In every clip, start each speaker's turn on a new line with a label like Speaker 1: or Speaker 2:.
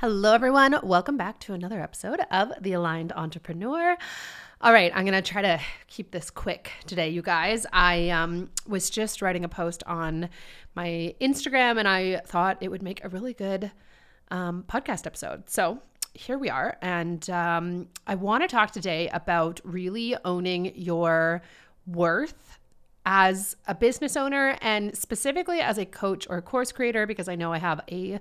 Speaker 1: Hello, everyone. Welcome back to another episode of The Aligned Entrepreneur. All right, I'm going to try to keep this quick today, you guys. I um, was just writing a post on my Instagram and I thought it would make a really good um, podcast episode. So here we are. And um, I want to talk today about really owning your worth as a business owner and specifically as a coach or a course creator, because I know I have a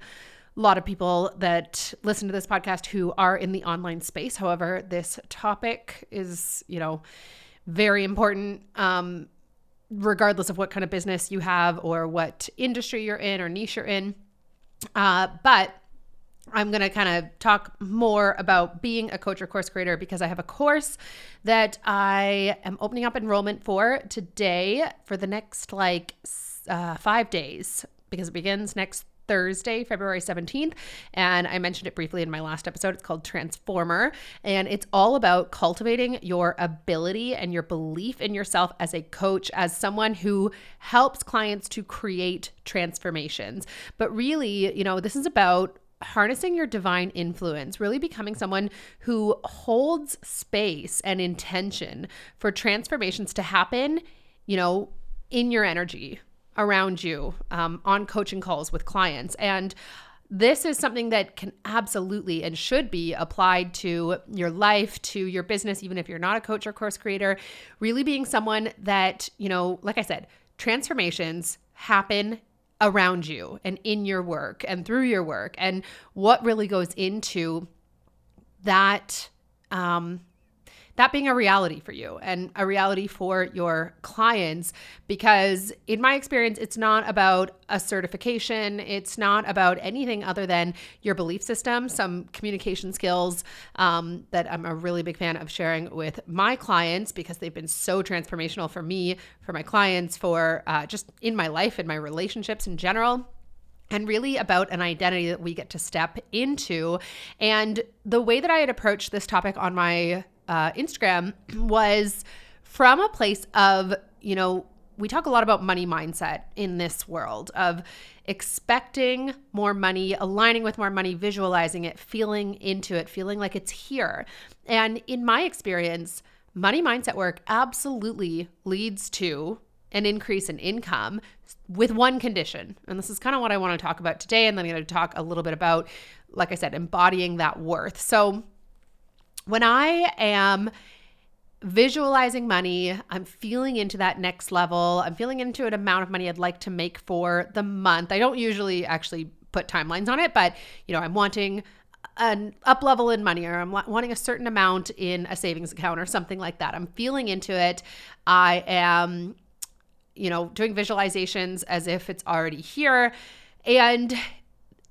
Speaker 1: lot of people that listen to this podcast who are in the online space. However, this topic is, you know, very important. Um, regardless of what kind of business you have or what industry you're in or niche you're in. Uh, but I'm going to kind of talk more about being a coach or course creator because I have a course that I am opening up enrollment for today for the next like uh, five days because it begins next Thursday, February 17th. And I mentioned it briefly in my last episode. It's called Transformer. And it's all about cultivating your ability and your belief in yourself as a coach, as someone who helps clients to create transformations. But really, you know, this is about harnessing your divine influence, really becoming someone who holds space and intention for transformations to happen, you know, in your energy, around you um, on coaching calls with clients. And this is something that can absolutely and should be applied to your life, to your business, even if you're not a coach or course creator. Really being someone that, you know, like I said, transformations happen around you and in your work and through your work. And what really goes into that um, that being a reality for you and a reality for your clients. Because in my experience, it's not about a certification, it's not about anything other than your belief system, some communication skills um, that I'm a really big fan of sharing with my clients because they've been so transformational for me, for my clients, for uh, just in my life and my relationships in general and really about an identity that we get to step into. And the way that I had approached this topic on my uh, Instagram was from a place of, you know, we talk a lot about money mindset in this world of expecting more money, aligning with more money, visualizing it, feeling into it, feeling like it's here. And in my experience, money mindset work absolutely leads to an increase in income with one condition. And this is kind of what I want to talk about today. And then I'm going to talk a little bit about, like I said, embodying that worth. So, when I am visualizing money, I'm feeling into that next level. I'm feeling into an amount of money I'd like to make for the month. I don't usually actually put timelines on it, but you know, I'm wanting an up level in money or I'm wanting a certain amount in a savings account or something like that. I'm feeling into it. I am you know, doing visualizations as if it's already here and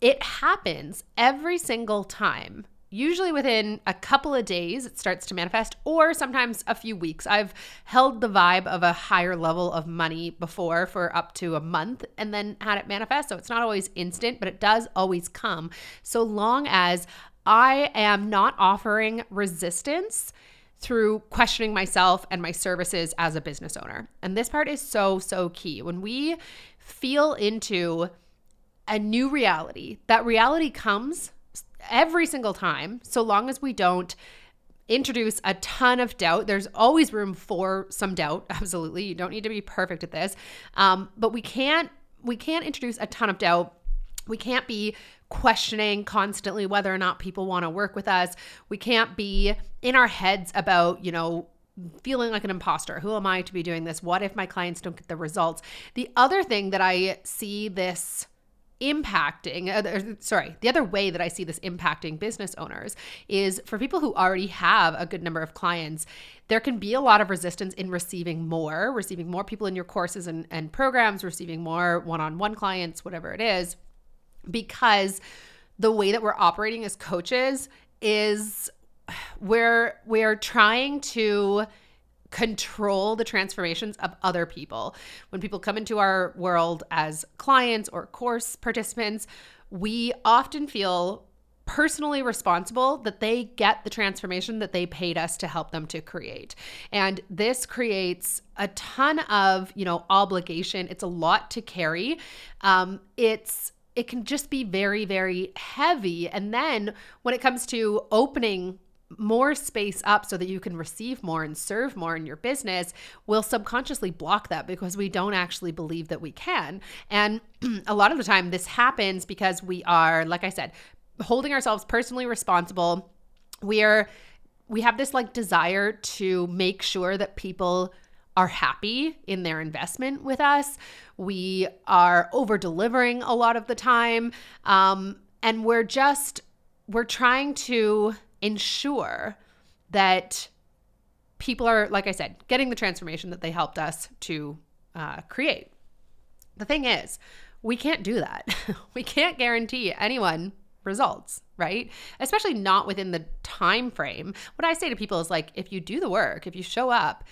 Speaker 1: it happens every single time usually within a couple of days it starts to manifest or sometimes a few weeks. I've held the vibe of a higher level of money before for up to a month and then had it manifest. So it's not always instant but it does always come. So long as i am not offering resistance through questioning myself and my services as a business owner. And this part is so so key. When we feel into a new reality that reality comes every single time, so long as we don't introduce a ton of doubt. There's always room for some doubt. Absolutely. You don't need to be perfect at this. Um, but we can't we can't introduce a ton of doubt. We can't be questioning constantly whether or not people want to work with us. We can't be in our heads about, you know, feeling like an imposter. Who am I to be doing this? What if my clients don't get the results? The other thing that I see this impacting uh, sorry the other way that i see this impacting business owners is for people who already have a good number of clients there can be a lot of resistance in receiving more receiving more people in your courses and, and programs receiving more one-on-one clients whatever it is because the way that we're operating as coaches is we're we're trying to control the transformations of other people. When people come into our world as clients or course participants, we often feel personally responsible that they get the transformation that they paid us to help them to create. And this creates a ton of, you know, obligation. It's a lot to carry. Um, it's it can just be very, very heavy. And then when it comes to opening more space up so that you can receive more and serve more in your business, we'll subconsciously block that because we don't actually believe that we can. And a lot of the time, this happens because we are, like I said, holding ourselves personally responsible. We are, we have this like desire to make sure that people are happy in their investment with us. We are over delivering a lot of the time. Um, and we're just, we're trying to ensure that people are, like I said, getting the transformation that they helped us to uh, create. The thing is, we can't do that. we can't guarantee anyone results right especially not within the time frame what i say to people is like if you do the work if you show up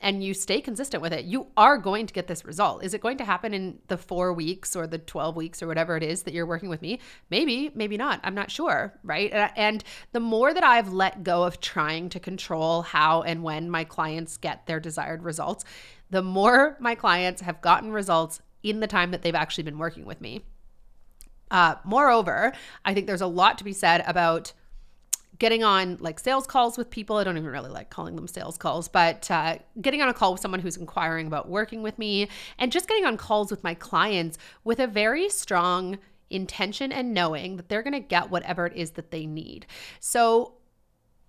Speaker 1: and you stay consistent with it, you are going to get this result. Is it going to happen in the four weeks or the 12 weeks or whatever it is that you're working with me? Maybe, maybe not. I'm not sure. Right. And the more that I've let go of trying to control how and when my clients get their desired results, the more my clients have gotten results in the time that they've actually been working with me. Uh, moreover, I think there's a lot to be said about getting on like sales calls with people. I don't even really like calling them sales calls, but uh, getting on a call with someone who's inquiring about working with me and just getting on calls with my clients with a very strong intention and knowing that they're going to get whatever it is that they need. So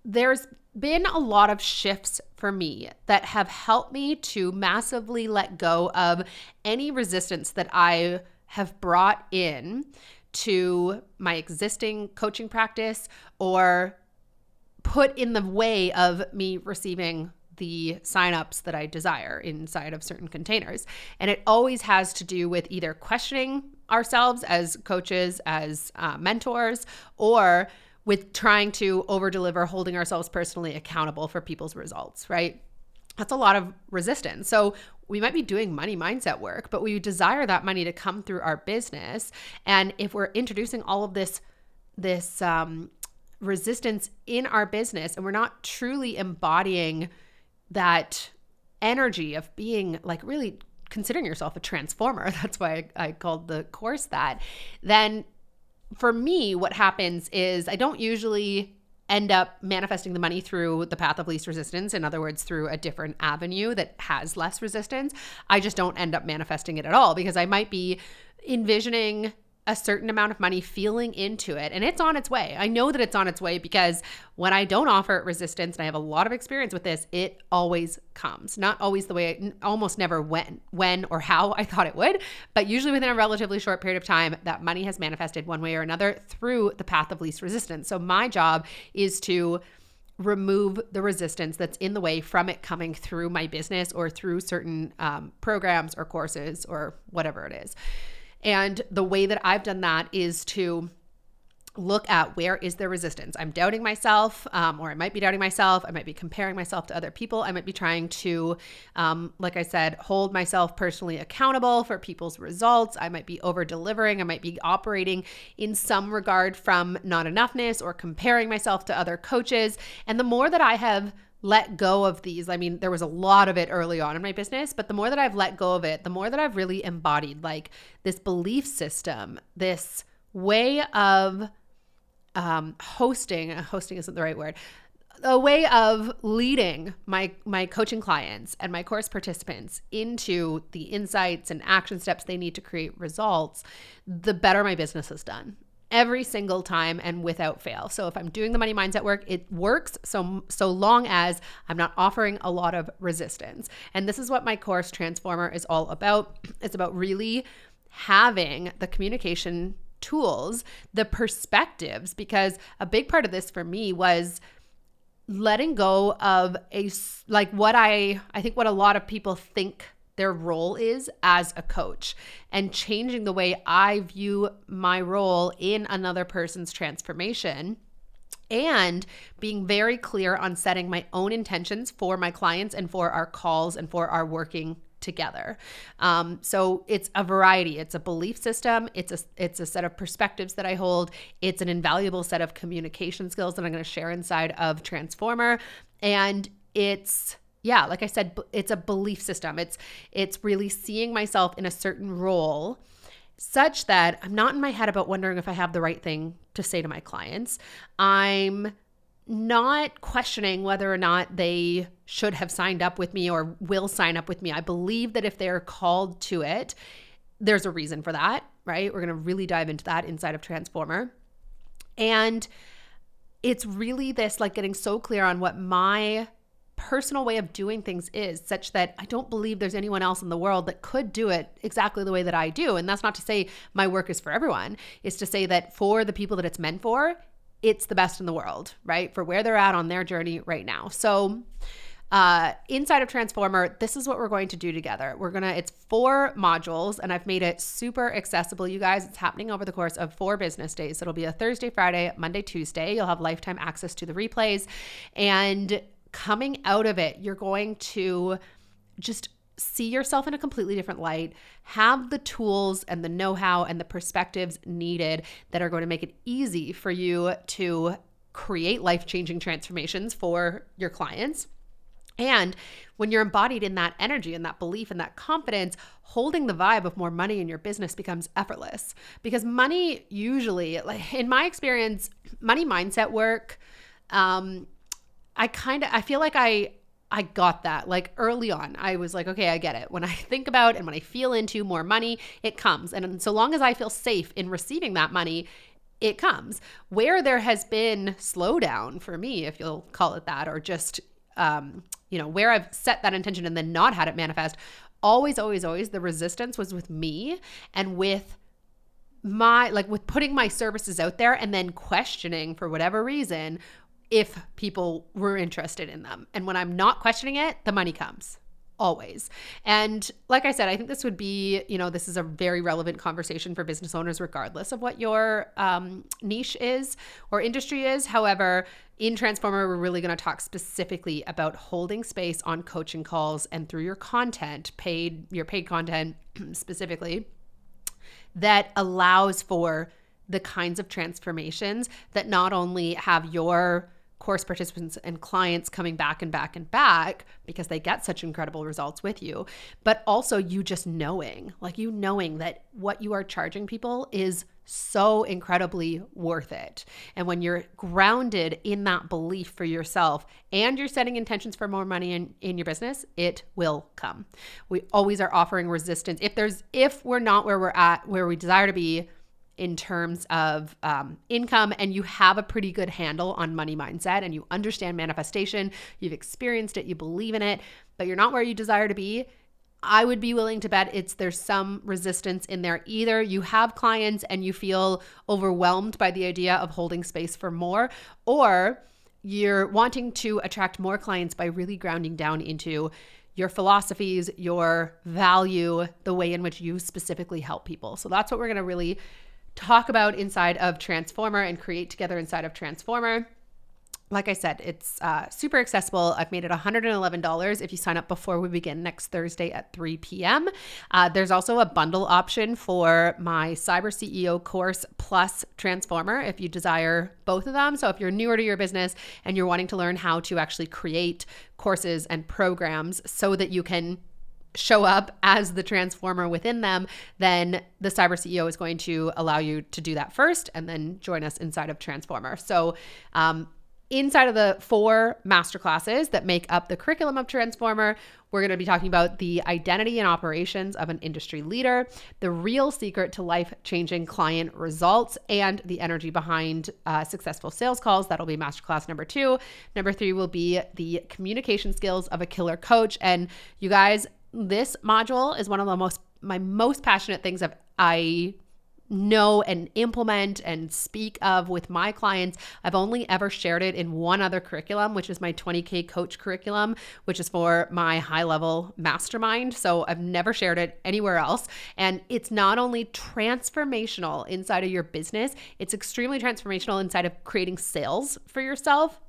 Speaker 1: there's been a lot of shifts for me that have helped me to massively let go of any resistance that I have brought in to my existing coaching practice or put in the way of me receiving the signups that I desire inside of certain containers. And it always has to do with either questioning ourselves as coaches, as uh, mentors, or with trying to over deliver, holding ourselves personally accountable for people's results, right? That's a lot of resistance. So we might be doing money mindset work, but we desire that money to come through our business. And if we're introducing all of this, this um, resistance in our business and we're not truly embodying that energy of being like really considering yourself a transformer that's why I, I, called the course that then for me what happens is i don't usually end up manifesting the money through the path of least resistance in other words through a different avenue that has less resistance. I just don't end up manifesting it at all because i might be envisioning a certain amount of money feeling into it and it's on its way. I know that it's on its way because when I don't offer resistance and I have a lot of experience with this, it always comes. Not always the way almost never when when or how I thought it would, but usually within a relatively short period of time that money has manifested one way or another through the path of least resistance. So my job is to remove the resistance that's in the way from it coming through my business or through certain um, programs or courses or whatever it is. And the way that I've done that is to look at where is there resistance. I'm doubting myself um, or i might be doubting myself. I might be comparing myself to other people. I might be trying to um, like i said hold myself personally accountable for people's results. I might be over delivering i might be operating in some regard from not enoughness or comparing myself to other coaches. And the more that i have let go of these. I mean, there was a lot of it early on in my business, but the more that I've let go of it, the more that I've really embodied like this belief system, this way of um, hosting. Hosting isn't the right word. A way of leading my my coaching clients and my course participants into the insights and action steps they need to create results, the better my business is done every single time and without fail. So if I'm doing the money mindset work, it works so so long as I'm not offering a lot of resistance. And this is what my course Transformer is all about. It's about really having the communication tools, the perspectives because a big part of this for me was letting go of a like what I I think what a lot of people think their role is as a coach and changing the way I view my role in another person's transformation and being very clear on setting my own intentions for my clients and for our calls and for our working together. Um, so it's a variety. It's a belief system. It's a it's a set of perspectives that I hold. It's an invaluable set of communication skills that I'm going to share inside of Transformer, and it's yeah, like I said, it's a belief system. It's it's really seeing myself in a certain role such that I'm not in my head about wondering if I have the right thing to say to my clients. I'm not questioning whether or not they should have signed up with me or will sign up with me. I believe that if they're called to it, there's a reason for that, right? We're going to really dive into that inside of Transformer. And it's really this like getting so clear on what my personal way of doing things is such that I don't believe there's anyone else in the world that could do it exactly the way that I do. And that's not to say my work is for everyone, it's to say that for the people that it's meant for, it's the best in the world, right? For where they're at on their journey right now. So, uh, inside of Transformer, this is what we're going to do together. We're gonna, it's four modules, and I've made it super accessible, you guys. It's happening over the course of four business days. It'll be a Thursday, Friday, Monday, Tuesday. You'll have lifetime access to the replays. And coming out of it, you're going to just see yourself in a completely different light, have the tools and the know how and the perspectives needed that are going to make it easy for you to create life changing transformations for your clients. And when you're embodied in that energy and that belief and that confidence, holding the vibe of more money in your business becomes effortless. Because money usually, like in my experience, money mindset work, um, I kind of I feel like I I got that like early on. I was like, okay, I get it. When I think about and when I feel into more money, it comes. And so long as I feel safe in receiving that money, it comes. Where there has been slowdown for me, if you'll call it that, or just um, you know, where I've set that intention and then not had it manifest, always, always, always the resistance was with me and with my like with putting my services out there and then questioning for whatever reason if people were interested in them. And when I'm not questioning it, the money comes always. And like I said, I think this would be, you know, this is a very relevant conversation for business owners, regardless of what your um, niche is or industry is. However, in Transformer, we're really going to talk specifically about holding space on coaching calls and through your content, paid, your paid content specifically, that allows for the kinds of transformations that not only have your course participants and clients coming back and back and back because they get such incredible results with you, but also you just knowing, like you knowing that what you are charging people is so incredibly worth it. And when you're grounded in that belief for yourself and you're setting intentions for more money in, in your business, it will come. We always are offering resistance. If there's if we're not where we're at, where we desire to be, in terms of um, income and you have a pretty good handle on money mindset and you understand manifestation, you've experienced it, you believe in it, but you're not where you desire to be, I would be willing to bet it's there's some resistance in there. Either you have clients and you feel overwhelmed by the idea of holding space for more, or you're wanting to attract more clients by really grounding down into your philosophies, your value, the way in which you specifically help people. So that's what we're going to really talk about inside of Transformer and create together inside of Transformer. Like I said, it's uh, super accessible. I've made it $111 if you sign up before we begin next Thursday at 3 p.m. Uh, there's also a bundle option for my Cyber CEO course plus Transformer if you desire both of them. So if you're newer to your business and you're wanting to learn how to actually create courses and programs so that you can show up as the transformer within them, then the cyber CEO is going to allow you to do that first and then join us inside of Transformer. So, um, inside of the four master classes that make up the curriculum of Transformer, we're going to be talking about the identity and operations of an industry leader, the real secret to life changing client results, and the energy behind uh, successful sales calls. That'll be masterclass number two. Number three will be the communication skills of a killer coach. And you guys, this module is one of the most my most passionate things I've, I know and implement and speak of with my clients. I've only ever shared it in one other curriculum, which is my 20K coach curriculum, which is for my high level mastermind. So I've never shared it anywhere else. And it's not only transformational inside of your business, it's extremely transformational inside of creating sales for yourself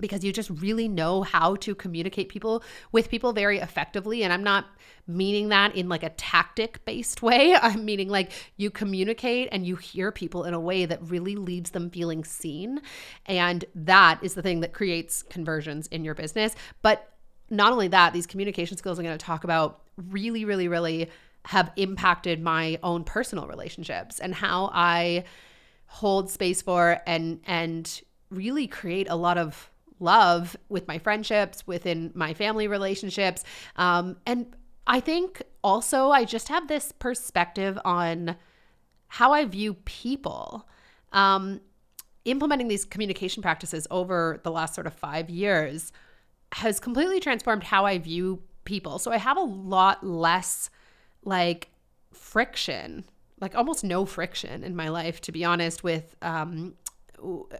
Speaker 1: because you just really know how to communicate people with people very effectively. And i'm not meaning that in like a tactic based way. I'm meaning like you communicate and you hear people in a way that really leaves them feeling seen. And that is the thing that creates conversions in your business. But not only that these communication skills i'm going to talk about really really really have impacted my own personal relationships and how I hold space for and and really create a lot of love with my friendships, within my family relationships. Um, and I think also I just have this perspective on how I view people. Um, implementing these communication practices over the last sort of five years has completely transformed how I view people. So I have a lot less like friction, like almost no friction in my life, to be honest, with um,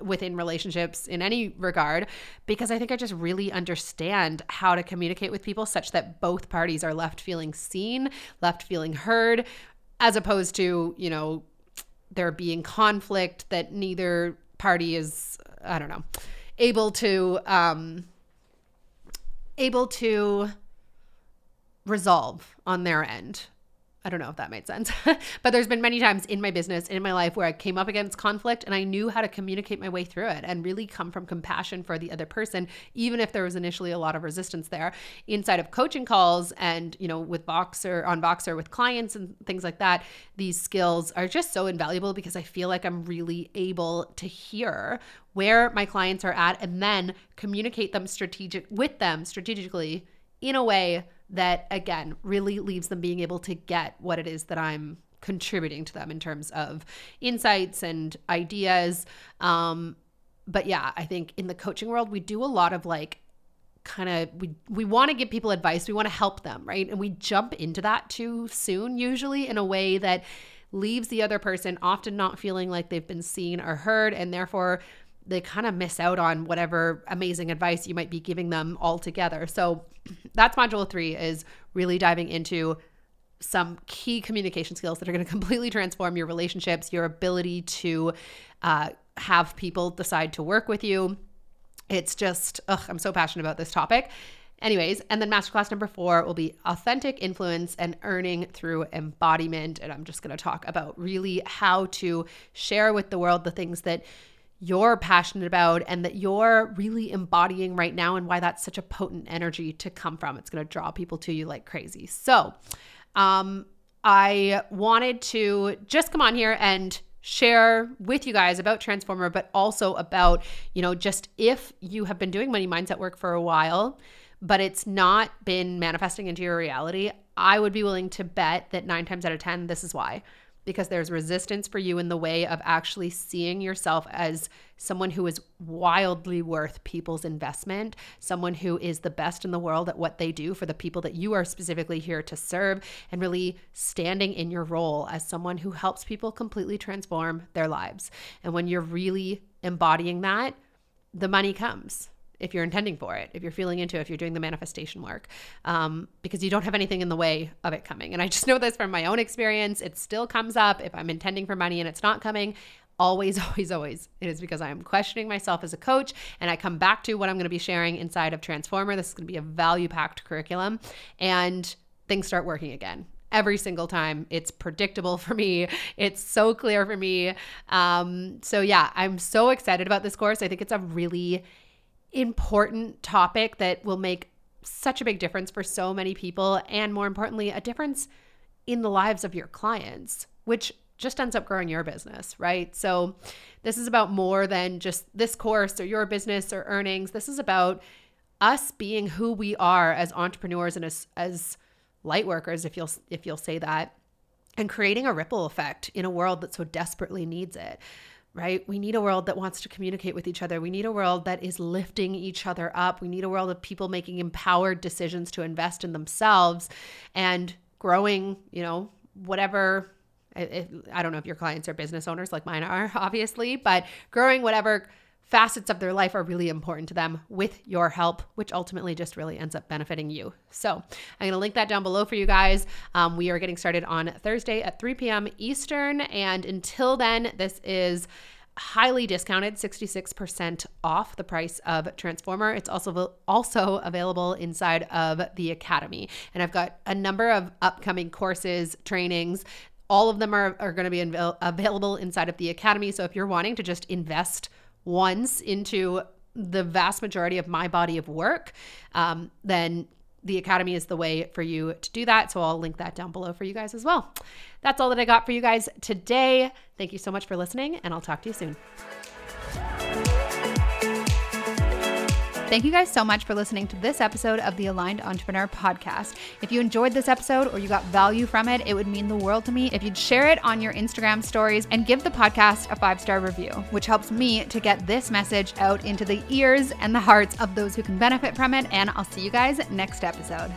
Speaker 1: within relationships in any regard because I think I just really understand how to communicate with people such that both parties are left feeling seen, left feeling heard, as opposed to, you know, there being conflict that neither party is, I don't know, able to, um, able to resolve on their end. I don't know if that made sense. but there's been many times in my business, in my life, where I came up against conflict and I knew how to communicate my way through it and really come from compassion for the other person, even if there was initially a lot of resistance there. Inside of coaching calls and, you know, with Voxer, on Voxer with clients and things like that, these skills are just so invaluable because I feel like I'm really able to hear where my clients are at and then communicate them strategic with them strategically in a way that again really leaves them being able to get what it is that I'm contributing to them in terms of insights and ideas. Um, but yeah, I think in the coaching world, we do a lot of like kind of we we want to give people advice, we want to help them, right? And we jump into that too soon usually in a way that leaves the other person often not feeling like they've been seen or heard and therefore they kind of miss out on whatever amazing advice you might be giving them altogether. So that's module three is really diving into some key communication skills that are going to completely transform your relationships, your ability to uh, have people decide to work with you. It's just, ugh, I'm so passionate about this topic. Anyways, and then masterclass number four will be authentic influence and earning through embodiment. And I'm just going to talk about really how to share with the world the things that you're passionate about and that you're really embodying right now and why that's such a potent energy to come from. It's going to draw people to you like crazy. So, um, I wanted to just come on here and share with you guys about Transformer, but also about, you know, just if you have been doing money mindset work for a while, but it's not been manifesting into your reality, I would be willing to bet that nine times out of 10, this is why because there's resistance for you in the way of actually seeing yourself as someone who is wildly worth people's investment, someone who is the best in the world at what they do for the people that you are specifically here to serve, and really standing in your role as someone who helps people completely transform their lives. And when you're really embodying that, the money comes if you're intending for it, if you're feeling into it, if you're doing the manifestation work, um, because you don't have anything in the way of it coming. And I just know this from my own experience. It still comes up if I'm intending for money and it's not coming. Always, always, always. It is because I am questioning myself as a coach and I come back to what I'm going to be sharing inside of Transformer. This is going to be a value packed curriculum and things start working again every single time. It's predictable for me. It's so clear for me. Um, so yeah, I'm so excited about this course. I think it's a really important topic that will make such a big difference for so many people. And more importantly, a difference in the lives of your clients, which just ends up growing your business, right? So, this is about more than just this course or your business or earnings. This is about us being who we are as entrepreneurs and as, as light workers, if you'll if you'll say that, and creating a ripple effect in a world that so desperately needs it right? We need a world that wants to communicate with each other. We need a world that is lifting each other up. We need a world of people making empowered decisions to invest in themselves and growing, you know, whatever. I don't know if your clients are business owners like mine are, obviously, but growing whatever facets of their life are really important to them with your help, which ultimately just really ends up benefiting you. So I'm going to link that down below for you guys. Um, we are getting started on Thursday at 3 p.m. Eastern. And until then, this is highly discounted 66% off the price of transformer it's also also available inside of the academy and i've got a number of upcoming courses trainings all of them are, are going to be available inside of the academy so if you're wanting to just invest once into the vast majority of my body of work, um, then the Academy is the way for you to do that. So I'll link that down below for you guys as well. That's all that I got for you guys today. Thank you so much for listening, and I'll talk to you soon. Thank you guys so much for listening to this episode of the Aligned Entrepreneur Podcast. If you enjoyed this episode or you got value from it, it would mean the world to me if you'd share it on your Instagram stories and give the podcast a five star review, which helps me to get this message out into the ears and the hearts of those who can benefit from it. And I'll see you guys next episode.